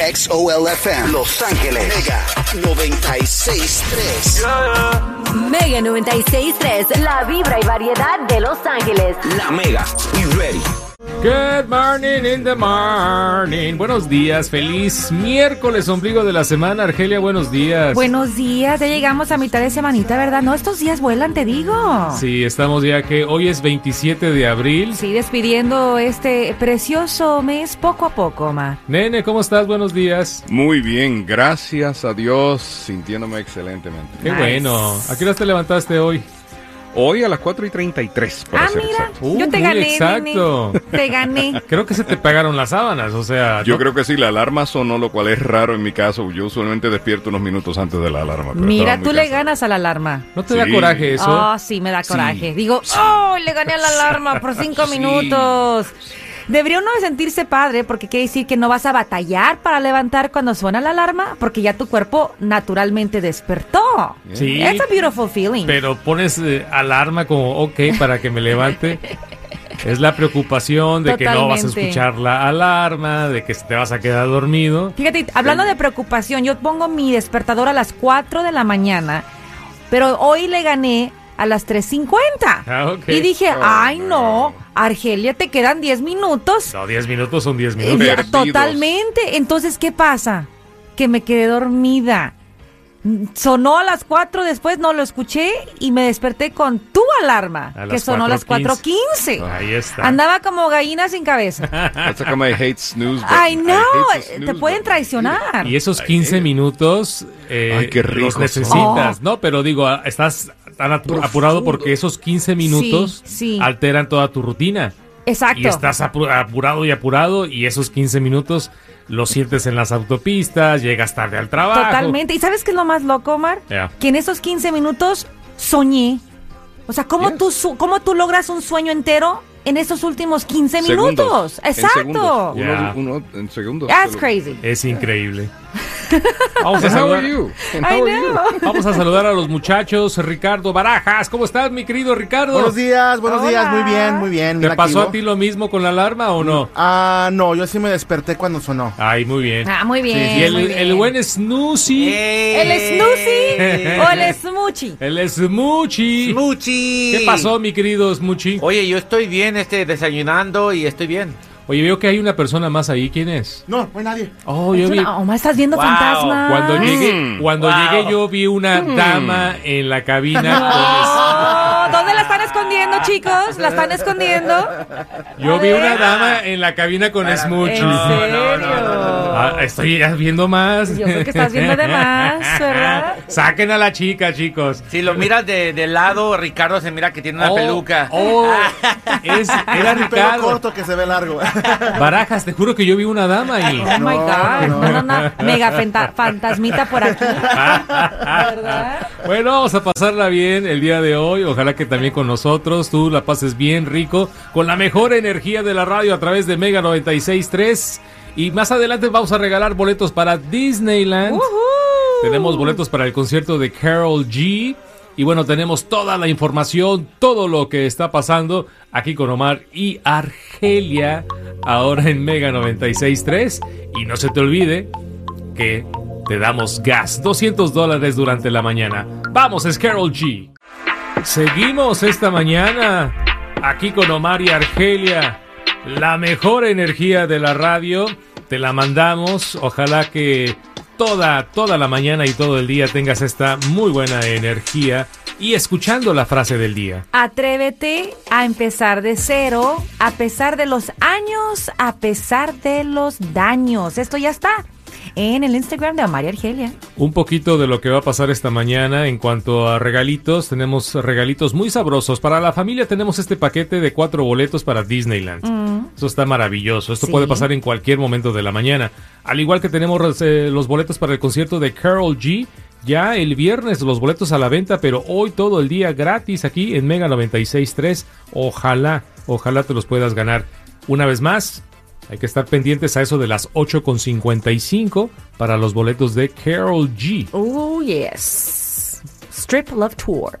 KXOLFM Los Ángeles. Mega 963 Mega 96.3, la vibra y variedad de Los Ángeles. La Mega y ready Good morning in the morning. Buenos días, feliz miércoles, ombligo de la semana. Argelia, buenos días. Buenos días, ya llegamos a mitad de semanita, ¿verdad? No, estos días vuelan, te digo. Sí, estamos ya que hoy es 27 de abril. Sí, despidiendo este precioso mes poco a poco, ma. Nene, ¿cómo estás? Buenos días. Muy bien, gracias a Dios, sintiéndome excelentemente. Qué Nice. bueno. ¿A qué hora te levantaste hoy? Hoy a las 4 y 33, para Ah, ser mira, exacto. Uh, yo te gané, exacto. nene. Te gané. Creo que se te pegaron las sábanas, o sea... Yo ¿no? creo que sí, la alarma sonó, lo cual es raro en mi caso. Yo usualmente despierto unos minutos antes de la alarma. pero Mira, tú le ganas a la alarma. ¿No te da coraje eso? Oh, sí, me da coraje. Digo, oh, le gané a la alarma por cinco Sí. minutos. Debería uno de sentirse padre porque quiere decir que no vas a batallar para levantar cuando suena la alarma porque ya tu cuerpo naturalmente despertó. Sí. It's a beautiful feeling. Pero pones eh, alarma como, ok, para que me levante. Es la preocupación de que no vas a Totalmente. escuchar la alarma, de que te vas a quedar dormido. Fíjate, hablando de preocupación, yo pongo mi despertador a las 4 de la mañana, pero hoy le gané a las 3.50. Ah, ok. Y dije, Oh, ay no. no, Argelia, te quedan 10 minutos. No, 10 minutos son 10 Eh, minutos. totalmente. Entonces, ¿qué pasa? Que me quedé dormida. Sonó a las 4 después, no lo escuché y me desperté con tu alarma, A que sonó a las 4:15. 4.15. Ahí está. Andaba como gallina sin cabeza. That's how come I hate snooze. Ay, I no, te pueden traicionar. Y esos 15 minutos eh, Ay, qué rico los necesitas, Oh. ¿no? Pero digo, ah, estás tan apu- apurado porque esos 15 minutos Sí, sí. alteran toda tu rutina. Exacto. Y estás apu- apurado y apurado y esos 15 minutos los sientes en las autopistas, llegas tarde al trabajo. Totalmente. ¿Y sabes qué es lo más loco, Omar? Ya. Que en esos 15 minutos soñé. O sea, ¿cómo, Yes. tú, su- ¿cómo tú logras un sueño entero en esos últimos 15 Segundos. minutos? En Exacto. segundos. Uno, Ya. uno en segundos. That's crazy. Es increíble. Vamos a saludar. are you? And I how are you? know. Vamos a saludar a los muchachos. Ricardo Barajas, ¿cómo estás, mi querido Ricardo? Buenos días, buenos Hola. días, muy bien, muy bien. ¿Te pasó activo. a ti lo mismo con la alarma o no? Ah, no, yo sí me desperté cuando sonó. Ay, muy bien. Ah, muy bien. y el, muy bien. el buen Snoozy, ¿El Snoozy o el Smoochie? el Smoochie. Smuchi. ¿Qué pasó, mi querido Smoochie? Oye, yo estoy bien, este, desayunando y estoy bien. Oye, veo que hay una persona más ahí. ¿Quién es? No, no hay nadie. Oh, yo vi. una- Omar, ¿estás viendo Wow. fantasmas? Cuando llegué, cuando Wow. llegué yo vi una dama en la cabina. Oh, ¿Dónde la están escondiendo, chicos? ¿La están escondiendo? con- yo vi una dama en la cabina con Smoochie. ¿En serio? Ah, estoy viendo más. Yo creo que estás viendo de más, ¿verdad? Saquen a la chica, chicos. Si lo miras de, de lado, Ricardo se mira que tiene una Oh, peluca. Oh, es- era Mi pelo Ricardo. corto que se ve largo. Barajas, te juro que yo vi una dama ahí. Oh my No, God. no. No, no, no. Mega fantasmita por aquí. ¿Verdad? Bueno, vamos a pasarla bien el día de hoy. Ojalá que también con nosotros tú la pases bien rico, con la mejor energía de la radio a través de Mega 96.3. Y más adelante vamos a regalar boletos para Disneyland. Tenemos boletos para el concierto de Carol G. Y bueno, tenemos toda la información, todo lo que está pasando aquí con Omar y Argelia, ahora en Mega 96.3. Y no se te olvide que te damos gas, 200 dólares durante la mañana. Vamos, es Carol G. Seguimos esta mañana aquí con Omar y Argelia. La mejor energía de la radio, te la mandamos. Ojalá que toda, toda la mañana y todo el día tengas esta muy buena energía y escuchando la frase del día. Atrévete a empezar de cero, a pesar de los años, a pesar de los daños. Esto ya está en el Instagram de Omar y Argelia. Un poquito de lo que va a pasar esta mañana en cuanto a regalitos. Tenemos regalitos muy sabrosos. Para la familia tenemos este paquete de cuatro boletos para Disneyland. Eso está maravilloso. Esto Sí. puede pasar en cualquier momento de la mañana. Al igual que tenemos eh, los boletos para el concierto de Carol G. Ya el viernes los boletos a la venta, pero hoy todo el día gratis aquí en Mega 96.3. Ojalá, ojalá te los puedas ganar. Una vez más, hay que estar pendientes a eso de las 8.55 para los boletos de Carol G. Oh, yes. Strip Love Tour,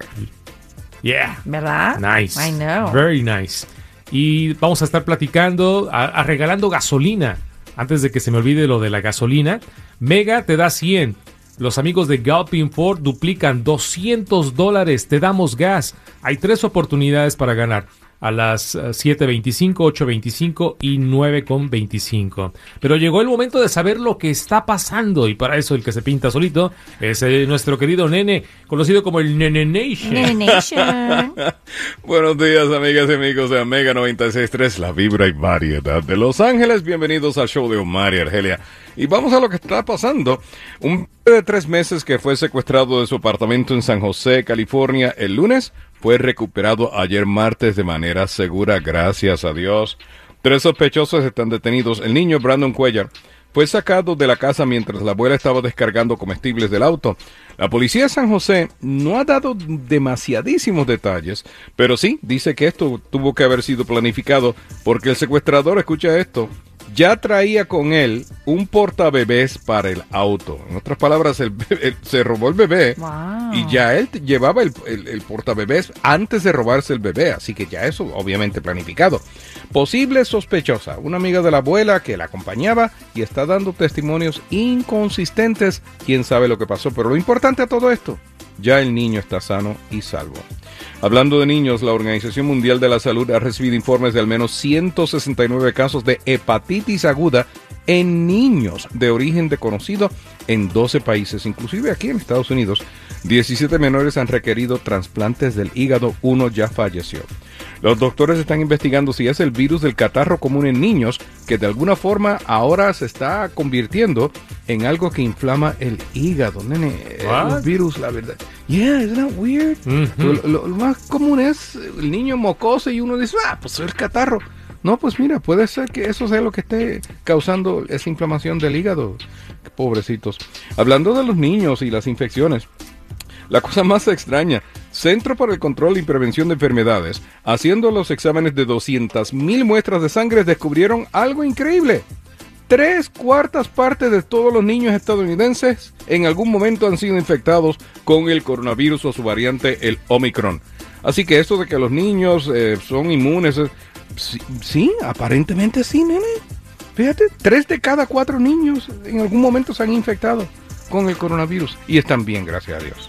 Yeah. ¿verdad? Nice. I know. Very nice. Y vamos a estar platicando, a, a regalando gasolina antes de que se me olvide lo de la gasolina, Mega te da 100. Los amigos de Galpin Ford duplican 200 dólares. Te damos gas. Hay tres oportunidades para ganar. A las eh, 7.25, 8.25 y 9.25. Pero llegó el momento de saber lo que está pasando. Y para eso el que se pinta solito es eh, nuestro querido nene, conocido como el Nene Nation. Nene Nation. Buenos días, amigas y amigos de Mega 96.3, la vibra y variedad de Los Ángeles. Bienvenidos al show de Omar y Argelia. Y vamos a lo que está pasando. Un de tres meses que fue secuestrado de su apartamento en San José, California, el lunes, fue recuperado ayer martes de manera segura, gracias a Dios. Tres sospechosos están detenidos. El niño Brandon Cuellar fue sacado de la casa mientras la abuela estaba descargando comestibles del auto. La policía de San José no ha dado demasiadísimos detalles, pero sí dice que esto tuvo que haber sido planificado porque el secuestrador, escucha esto, ya traía con él un portabebés para el auto. En otras palabras, el bebé- se robó el bebé Wow. y ya él llevaba el, el, el portabebés antes de robarse el bebé, así que ya eso obviamente planificado. Posible sospechosa, una amiga de la abuela que la acompañaba y está dando testimonios inconsistentes. Quién sabe lo que pasó, pero lo importante a todo esto, ya el niño está sano y salvo. Hablando de niños, la Organización Mundial de la Salud ha recibido informes de al menos 169 casos de hepatitis aguda en niños de origen desconocido en 12 países, inclusive aquí en Estados Unidos. 17 menores han requerido trasplantes del hígado, uno ya falleció. Los doctores están investigando si es el virus del catarro común en niños que de alguna forma ahora se está convirtiendo en algo que inflama el hígado, nene. El virus, la verdad. Yeah, isn't that weird? Ujú. lo, lo- lo más común es el niño mocoso y uno dice, ah, pues es el catarro. No, pues mira, puede ser que eso sea lo que esté causando esa inflamación del hígado. Pobrecitos. Hablando de los niños y las infecciones, la cosa más extraña, Centro para el Control y Prevención de Enfermedades, haciendo los exámenes de 200.000 muestras de sangre, descubrieron algo increíble. Tres cuartas partes de todos los niños estadounidenses en algún momento han sido infectados con el coronavirus o su variante, el Omicron. Así que esto de que los niños eh, son inmunes, eh, sí, sí, aparentemente sí, nene. Fíjate, tres de cada cuatro niños en algún momento se han infectado con el coronavirus y están bien, gracias a Dios.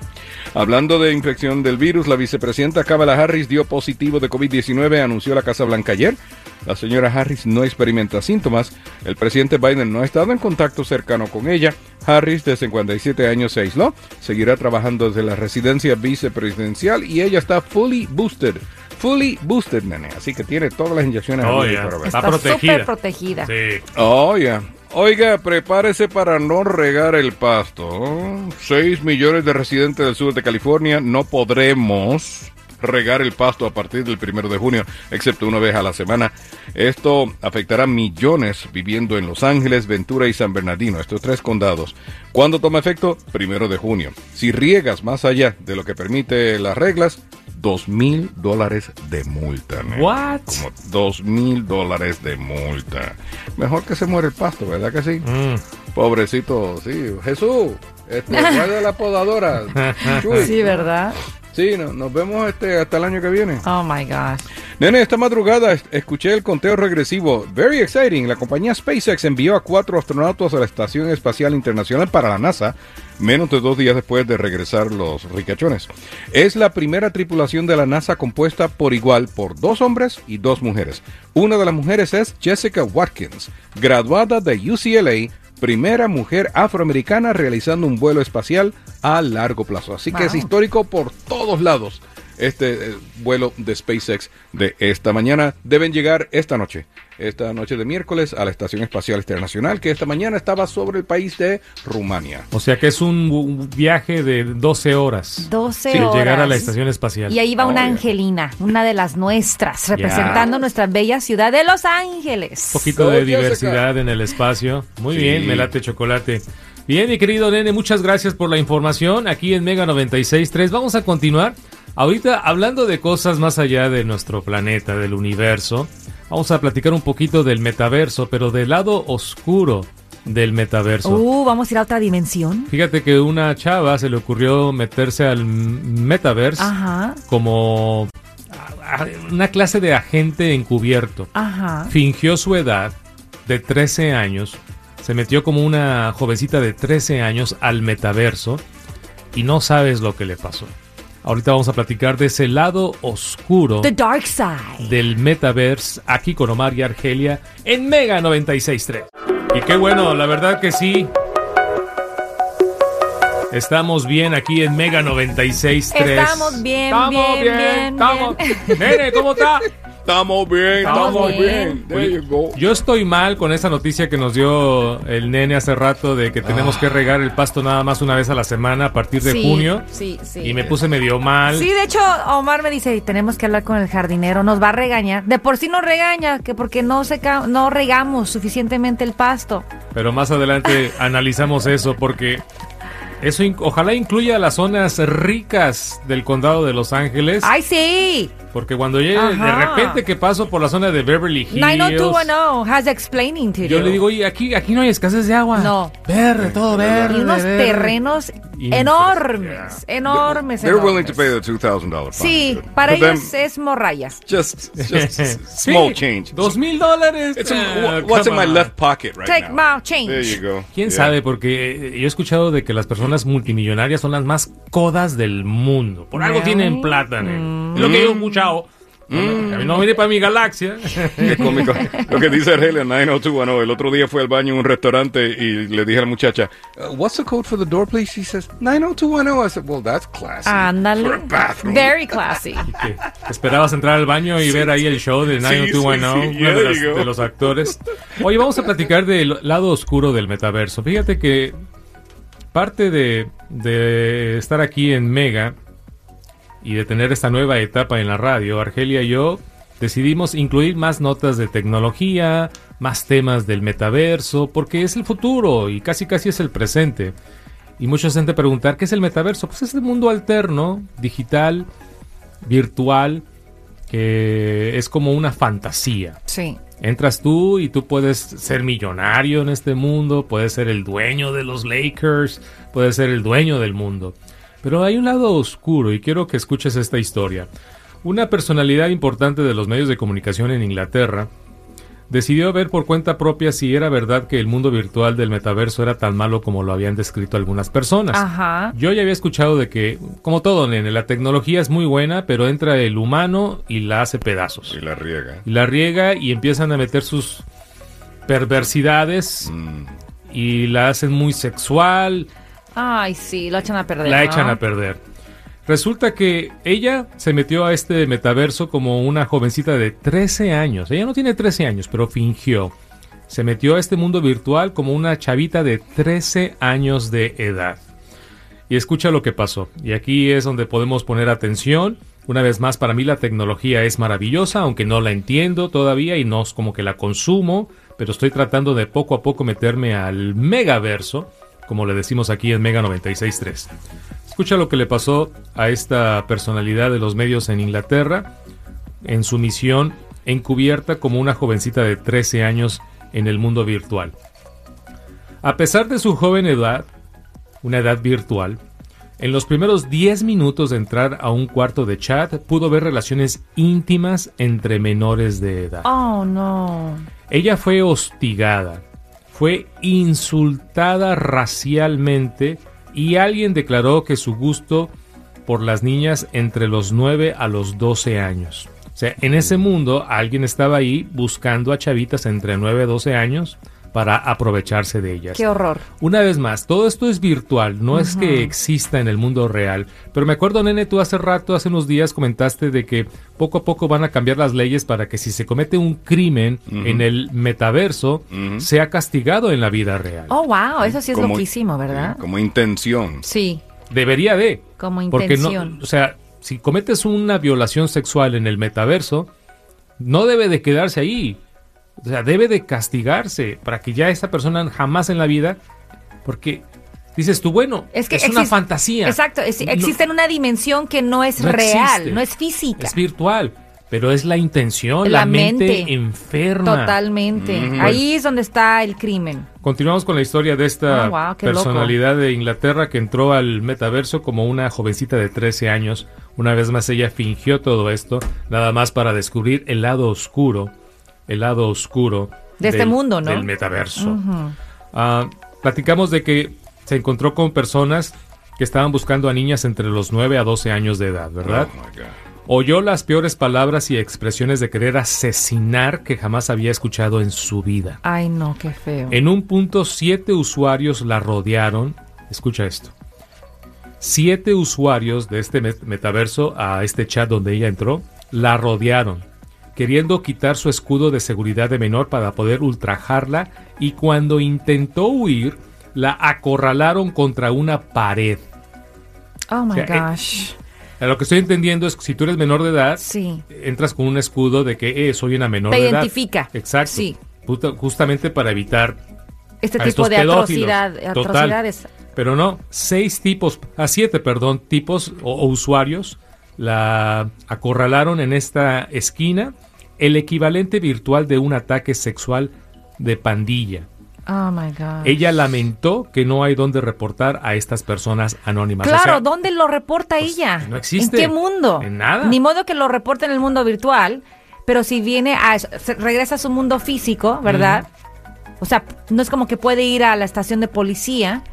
Hablando de infección del virus, la vicepresidenta Kamala Harris dio positivo de COVID-19, anunció la Casa Blanca ayer. La señora Harris no experimenta síntomas. El presidente Biden no ha estado en contacto cercano con ella. Harris, de 57 años, se aisló. Seguirá trabajando desde la residencia vicepresidencial y ella está fully boosted. Fully boosted, nene. Así que tiene todas las inyecciones. Oh, habidas y ya. por haber. Está Está protegida. protegida. Sí. Oh, ya. Oiga, prepárese para no regar el pasto. 6 millones de residentes del sur de California no podremos regar el pasto a partir del primero de junio, excepto una vez a la semana. Esto afectará millones viviendo en Los Ángeles, Ventura y San Bernardino, estos tres condados. ¿Cuándo toma efecto? Primero de junio. Si riegas más allá de lo que permite las reglas, dos mil dólares de multa. ¿no? What? Como dos mil dólares de multa. Mejor que se muere el pasto, ¿verdad que sí? Mm. Pobrecito, sí. Jesús, este, guarda la podadora. Chuy. Sí, ¿verdad? Sí, no- nos vemos este hasta el año que viene. Oh my gosh. Nene, esta madrugada es- escuché el conteo regresivo. Very exciting. La compañía SpaceX envió a cuatro astronautas a la Estación Espacial Internacional para la NASA, menos de dos días después de regresar los ricachones. Es la primera tripulación de la NASA compuesta por igual por dos hombres y dos mujeres. Una de las mujeres es Jessica Watkins, graduada de UCLA, primera mujer afroamericana realizando un vuelo espacial a largo plazo. Así que es histórico por todos lados este eh, vuelo de SpaceX de esta mañana. Deben llegar esta noche, esta noche de miércoles, a la Estación Espacial Internacional, que esta mañana estaba sobre el país de Rumania. O sea que es un, viaje de 12 horas. 12 Sí, horas. llegar a la estación espacial. Y ahí va una Oye. Angelina, una de las nuestras, representando nuestra bella ciudad de Los Ángeles. Un poquito de Jessica. diversidad en el espacio. Muy Sí. bien, me late chocolate. Bien, mi querido nene, muchas gracias por la información aquí en Mega 96.3. Vamos a continuar. Ahorita, hablando de cosas más allá de nuestro planeta, del universo, vamos a platicar un poquito del metaverso, pero del lado oscuro del metaverso. Uh, vamos a ir a otra dimensión. Fíjate que una chava se le ocurrió meterse al metaverse Ajá, como una clase de agente encubierto ajá. fingió su edad de 13 años se metió como una jovencita de 13 años al metaverso y no sabes lo que le pasó. Ahorita vamos a platicar de ese lado oscuro The Dark Side. del metaverse aquí con Omar y Argelia en Mega 96.3. Y qué bueno, la verdad que sí. Estamos bien aquí en Mega 96.3. Estamos bien, Estamos bien, bien, estamos- Nene, ¿cómo está? Estamos bien, Estamos bien. bien. There Oye, you go. Yo estoy mal con esa noticia que nos dio el nene hace rato de que tenemos que regar el pasto nada más una vez a la semana a partir de Sí, junio. Sí, sí. Y me puse medio mal. Sí, de hecho, Omar me dice, tenemos que hablar con el jardinero, nos va a regañar. De por sí nos regaña, que porque no seca, no regamos suficientemente el pasto. Pero más adelante analizamos eso porque eso in- ojalá incluya las zonas ricas del condado de Los Ángeles. ¡Ay, sí! Porque cuando llegue, de repente que paso por la zona de Beverly Hills. 90210 has explaining to Yo you. le digo, oye, aquí, aquí no hay escasez de agua. No. Verde, todo verde. Y unos verde". terrenos enormes, enormes, They're willing to enormes. pay the two thousand dollar fine. Sí, but para for them, ellos es morrayas. just just small change. Dos mil dólares. It's in- Ah, what's in come my on. left pocket right Take now? my change. There you go. ¿Quién Yeah. sabe? Porque eh, yo he escuchado de que las personas multimillonarias son las más codas del mundo. Por algo Really? tienen plata, nene. Es lo que yo he escuchado. A mí no viene para mi galaxia. Qué cómico. Lo que dice Argelia 90210. El otro día fue al baño en un restaurante y le dije a la muchacha, "Uh, what's the code for the door, please? She says 90210. I said, well, that's classy. For a Ándale. bathroom. Very classy. esperabas entrar al baño y ver ahí el show de sí, 90210, sí, uno de, there las- you go. de los actores. Oye, vamos a platicar del lado oscuro del metaverso. Fíjate que parte de, de estar aquí en Mega y de tener esta nueva etapa en la radio, Argelia y yo decidimos incluir más notas de tecnología, más temas del metaverso, porque es el futuro y casi casi es el presente. Y mucha gente preguntar, ¿qué es el metaverso? Pues es el mundo alterno, digital, virtual, que es como una fantasía. Sí. Entras tú y tú puedes ser millonario en este mundo, puedes ser el dueño de los Lakers, puedes ser el dueño del mundo. Pero hay un lado oscuro y quiero que escuches esta historia. Una personalidad importante de los medios de comunicación en Inglaterra decidió ver por cuenta propia si era verdad que el mundo virtual del metaverso era tan malo como lo habían descrito algunas personas. Ajá. Yo ya había escuchado de que, como todo, nene, la tecnología es muy buena, pero entra el humano y la hace pedazos Y la riega. y la riega y empiezan a meter sus perversidades Mm. y la hacen muy sexual, Ay, sí, lo echan a perder. la ¿no? echan a perder. Resulta que ella se metió a este metaverso como una jovencita de 13 años. Ella no tiene 13 años, pero fingió. Se metió a este mundo virtual como una chavita de 13 años de edad. Y escucha lo que pasó. Y aquí es donde podemos poner atención. Una vez más, para mí la tecnología es maravillosa, aunque no la entiendo todavía y no es como que la consumo, pero estoy tratando de poco a poco meterme al megaverso, como le decimos aquí en Mega 96.3. Escucha lo que le pasó a esta personalidad de los medios en Inglaterra en su misión encubierta como una jovencita de 13 años en el mundo virtual. A pesar de su joven edad, una edad virtual, en los primeros 10 minutos de entrar a un cuarto de chat pudo ver relaciones íntimas entre menores de edad. Oh, no. Ella fue hostigada, fue insultada racialmente y alguien declaró que su gusto por las niñas entre los 9 a los 12 años. O sea, en ese mundo alguien estaba ahí buscando a chavitas entre 9 y 12 años para aprovecharse de ellas. Qué horror. Una vez más, todo esto es virtual, no es que exista en el mundo real. Pero me acuerdo, nene, tú hace rato, hace unos días comentaste de que poco a poco van a cambiar las leyes para que si se comete un crimen en el metaverso, sea castigado en la vida real. Oh, wow, eso sí es Como- loquísimo, ¿verdad? Como intención. Sí, Debería de. como Porque no, intención. o sea, si cometes una violación sexual en el metaverso, no debe de quedarse ahí. O sea, debe de castigarse para que ya esa persona jamás en la vida, porque dices tú, bueno, es, Es que una existe- fantasía. Exacto, es- No- existe en una dimensión que no es no real, existe. no es física. Es virtual, pero es la intención, La la, mente, mente. enferma. Totalmente. Ahí es donde está el crimen. Continuamos con la historia de esta Ah, wow, qué loco. personalidad de Inglaterra que entró al metaverso como una jovencita de 13 años. Una vez más ella fingió todo esto, nada más para descubrir el lado oscuro, el lado oscuro De este mundo, ¿no? Del metaverso. Ah, platicamos de que se encontró con personas que estaban buscando a niñas entre los 9 a 12 años de edad, ¿verdad? Oh, my God. Oyó las peores palabras y expresiones de querer asesinar que jamás había escuchado en su vida. Ay, no, qué feo. En un punto, siete usuarios la rodearon. Escucha esto. Siete usuarios de este met- metaverso a este chat donde ella entró, la rodearon, queriendo quitar su escudo de seguridad de menor para poder ultrajarla y cuando intentó huir, la acorralaron contra una pared. Oh my o sea, eh, gosh. A Lo que estoy entendiendo es que si tú eres menor de edad, Sí. entras con un escudo de que eh, soy una menor Te de edad. identifica. Exacto. Sí. Justamente para evitar Este a tipo estos de atrocidad, Total. atrocidades. Pero no, seis tipos, a siete, perdón, tipos o, o usuarios la acorralaron en esta esquina, el equivalente virtual de un ataque sexual de pandilla. Oh my God. Ella lamentó que no hay donde reportar a estas personas anónimas. O Claro, sea, ¿dónde lo reporta pues, ella? no existe. ¿En qué mundo? En nada. Ni modo que lo reporte en el mundo virtual, pero si viene a regresa a su mundo físico, ¿verdad? O sea, no es como que puede ir a la estación de policía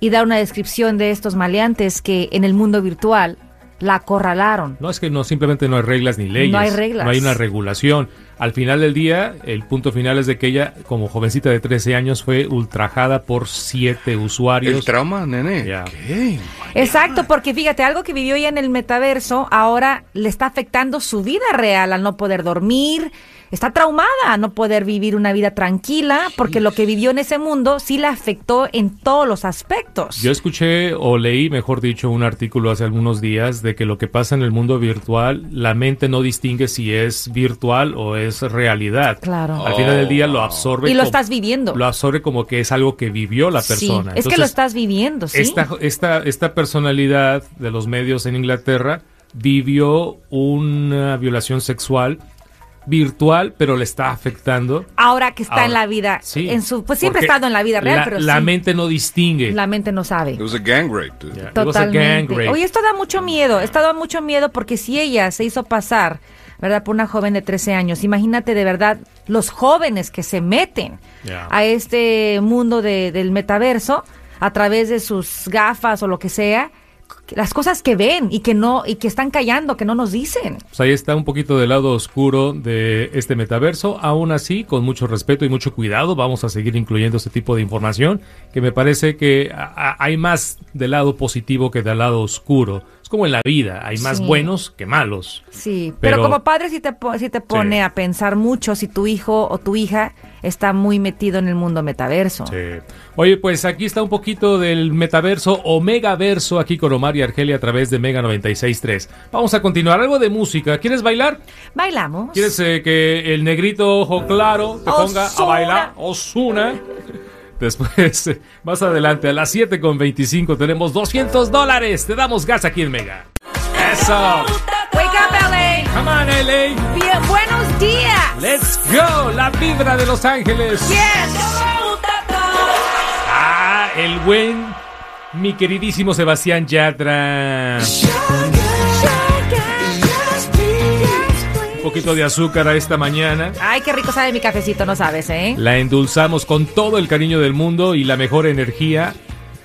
y dar una descripción de estos maleantes que en el mundo virtual la acorralaron. No es que no, simplemente no hay reglas ni leyes. No hay reglas. No hay una regulación. Al final del día, el punto final es de que ella, como jovencita de 13 años, fue ultrajada por siete usuarios. El trauma, nene. Exacto, porque fíjate, algo que vivió ella en el metaverso ahora le está afectando su vida real al no poder dormir. Está traumada a no poder vivir una vida tranquila porque lo que vivió en ese mundo sí la afectó en todos los aspectos. Yo escuché o leí, mejor dicho, un artículo hace algunos días de que lo que pasa en el mundo virtual, la mente no distingue si es virtual o es realidad. Claro. Al final del día lo absorbe. Y lo como- estás viviendo. Lo absorbe como que es algo que vivió la Sí, persona. es que lo estás viviendo, ¿sí? Esta, esta, esta personalidad de los medios en Inglaterra vivió una violación sexual virtual, pero le está afectando. Ahora que está Ahora, en la vida, sí, en su, pues siempre ha estado en la vida real, la, pero la sí, mente no distingue. la mente no sabe. It was a gang rape, dude. Yeah. It was a gang Totalmente. rape. Oye, esto da mucho miedo, esto da mucho miedo porque si ella se hizo pasar, ¿verdad? Por una joven de 13 años, imagínate de verdad los jóvenes que se meten Yeah. a este mundo de- del metaverso a través de sus gafas o lo que sea, las cosas que ven y que no y que están callando, que no nos dicen. Pues ahí está un poquito del lado oscuro de este metaverso. Aún así, con mucho respeto y mucho cuidado, vamos a seguir incluyendo este tipo de información que me parece que hay más del lado positivo que del lado oscuro. Es como en la vida, hay más Sí. buenos que malos. Sí, pero, Pero- como padre sí te, sí te pone a pensar mucho si tu hijo o tu hija está muy metido en el mundo metaverso. Sí. Oye, pues aquí está un poquito del metaverso o megaverso aquí con Omar y Argelia a través de Mega 96.3. Vamos a continuar. Algo de música. ¿Quieres bailar? Bailamos. ¿Quieres eh, que el negrito ojo claro te ponga a bailar? Osuna. Después, eh, más adelante, a las 7 con 25 tenemos 200 dólares. Te damos gas aquí en Mega. Eso. Wake up, LA. Come on, LA. Bien, buenos días. Let's go. La vibra de Los Ángeles. Yes. Ah, el buen, mi queridísimo Sebastián Yatra. Un poquito de azúcar a esta mañana. Ay, qué rico sabe mi cafecito, no sabes, ¿eh? La endulzamos con todo el cariño del mundo y la mejor energía.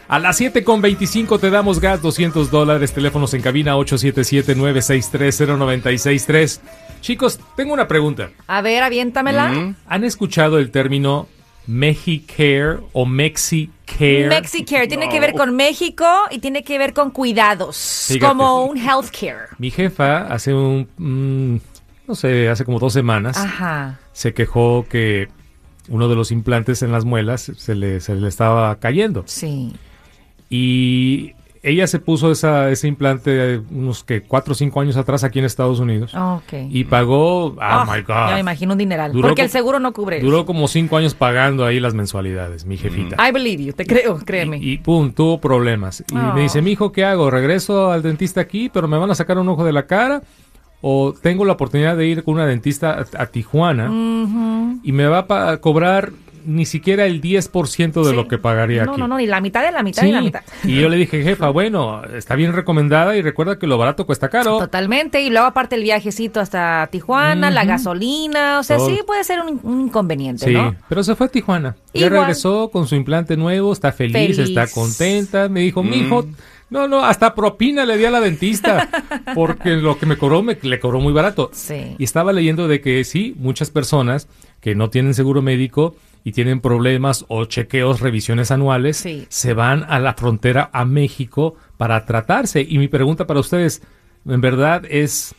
A las 7.25 te damos gas, 200 dólares, teléfonos en cabina 877-963-0963. Chicos, tengo una pregunta. A ver, aviéntamela. ¿Han escuchado el término Mexicare o Mexicare? Mexicare tiene que ver con México y tiene que ver con cuidados, Fíjate. como un healthcare. Mi jefa hace un, mm, no sé, hace como dos semanas Ajá. se quejó que uno de los implantes en las muelas se le, se le estaba cayendo. Sí. Y ella se puso esa, ese implante eh, unos que cuatro o cinco años atrás aquí en Estados Unidos. Ok. Y pagó, oh, Ah, my God. Ya me imagino un dineral. Duró porque el seguro no cubre. Duró como cinco años pagando ahí las mensualidades, mi jefita. I believe you, te creo, créeme. Y, y pum, tuvo problemas. Y Oh. me dice, mi hijo, ¿qué hago? ¿Regreso al dentista aquí, pero me van a sacar un ojo de la cara? ¿O tengo la oportunidad de ir con una dentista a, a Tijuana y me va a cobrar ni siquiera el 10% de Sí. lo que pagaría no, aquí. No, no, ni la mitad de la mitad Sí. de la mitad. Y yo le dije, jefa, bueno, está bien recomendada y recuerda que lo barato cuesta caro. Totalmente. Y luego aparte el viajecito hasta Tijuana, la gasolina. O sea, Todo. sí puede ser un, un inconveniente, Sí, ¿no? pero se fue a Tijuana. Ya Igual. regresó con su implante nuevo, está feliz, Feliz. está contenta. Me dijo, Mm. mijo, no, no, hasta propina le di a la dentista, porque lo que me cobró, me, le cobró muy barato. Sí. Y estaba leyendo de que sí, muchas personas que no tienen seguro médico y tienen problemas o chequeos, revisiones anuales, Sí. se van a la frontera a México para tratarse. Y mi pregunta para ustedes, ¿en verdad es...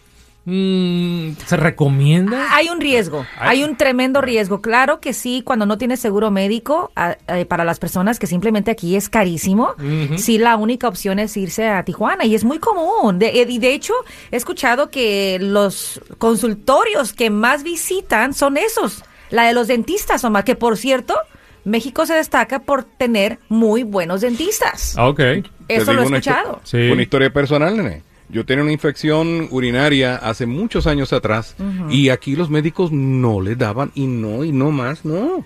mm, ¿Se recomienda? Hay un riesgo, Hay- un tremendo riesgo. Claro que sí, cuando no tienes seguro médico, eh, para las personas que simplemente aquí es carísimo, sí la única opción es irse a Tijuana y es muy común. De, eh, y de hecho, he escuchado que los consultorios que más visitan son esos, la de los dentistas, Omar, que por cierto, México se destaca por tener muy buenos dentistas. Ah, Ok. Eso lo he una histo- escuchado. Sí. Una historia personal, nene. Yo tenía una infección urinaria hace muchos años atrás y aquí los médicos no le daban y no y no más, no.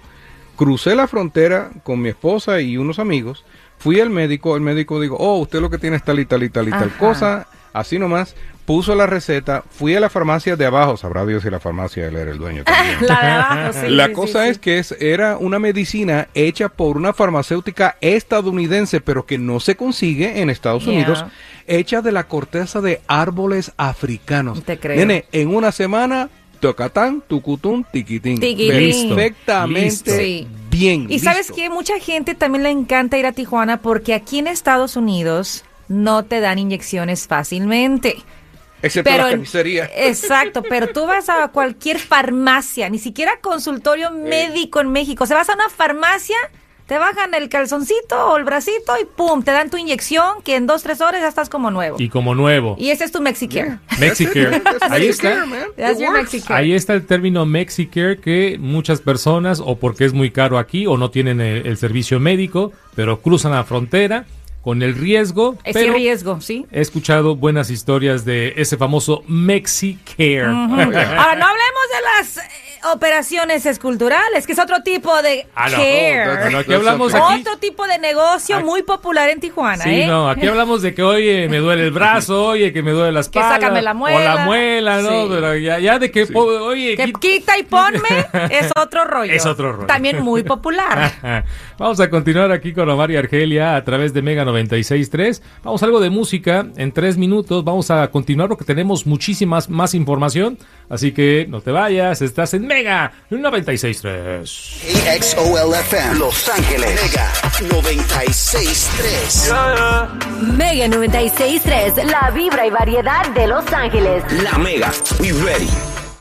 Crucé la frontera con mi esposa y unos amigos, fui al médico, el médico dijo, oh, usted lo que tiene es tal y tal y tal y tal cosa, así nomás, puso la receta, fui a la farmacia de abajo, sabrá Dios si la farmacia él era el dueño también. La de abajo, sí, la sí, cosa sí, es sí. que es, era una medicina hecha por una farmacéutica estadounidense, pero que no se consigue en Estados Yeah. Unidos, hecha de la corteza de árboles africanos. Te creo. Nene, en una semana, tocatán, tucutún, tiquitín. Tiquitín. Perfectamente Listo. Sí. bien. Y sabes que mucha gente también le encanta ir a Tijuana porque aquí en Estados Unidos no te dan inyecciones fácilmente. Excepto Pero la carnicería. Exacto, pero tú vas a cualquier farmacia, ni siquiera consultorio médico en México. O sea, vas a una farmacia, te bajan el calzoncito o el bracito y pum, te dan tu inyección que en dos, tres horas ya estás como nuevo. Y como nuevo. Y ese es tu Mexicare. Mexicare. That's Ahí está. Mexicare. Ahí está el término Mexicare que muchas personas, o porque es muy caro aquí, o no tienen el, el servicio médico, pero cruzan la frontera con el riesgo. Ese pero riesgo, ¿sí? He escuchado buenas historias de ese famoso Mexicare. Ahora, no hablemos de las operaciones esculturales, que es otro tipo de Ah, no. care. No, aquí hablamos aquí. Otro tipo de negocio Aquí- muy popular en Tijuana, Sí, ¿eh? no, aquí hablamos de que, oye, me duele el brazo, oye, que me duele la espalda. sácame la O muela. la muela, ¿no? Sí. Pero ya, ya de que, oye, Que quita- quita y ponme es otro rollo. Es otro rollo. También muy popular. Vamos a continuar aquí con Omar y Argelia a través de Mega 96.3. Vamos a algo de música en tres minutos. Vamos a continuar porque tenemos muchísimas más información. Así que no te vayas, estás en Mega 96.3. AXOLFM Los Ángeles Mega 96.3 Mega 96.3, la vibra y variedad de Los Ángeles. La Mega We Ready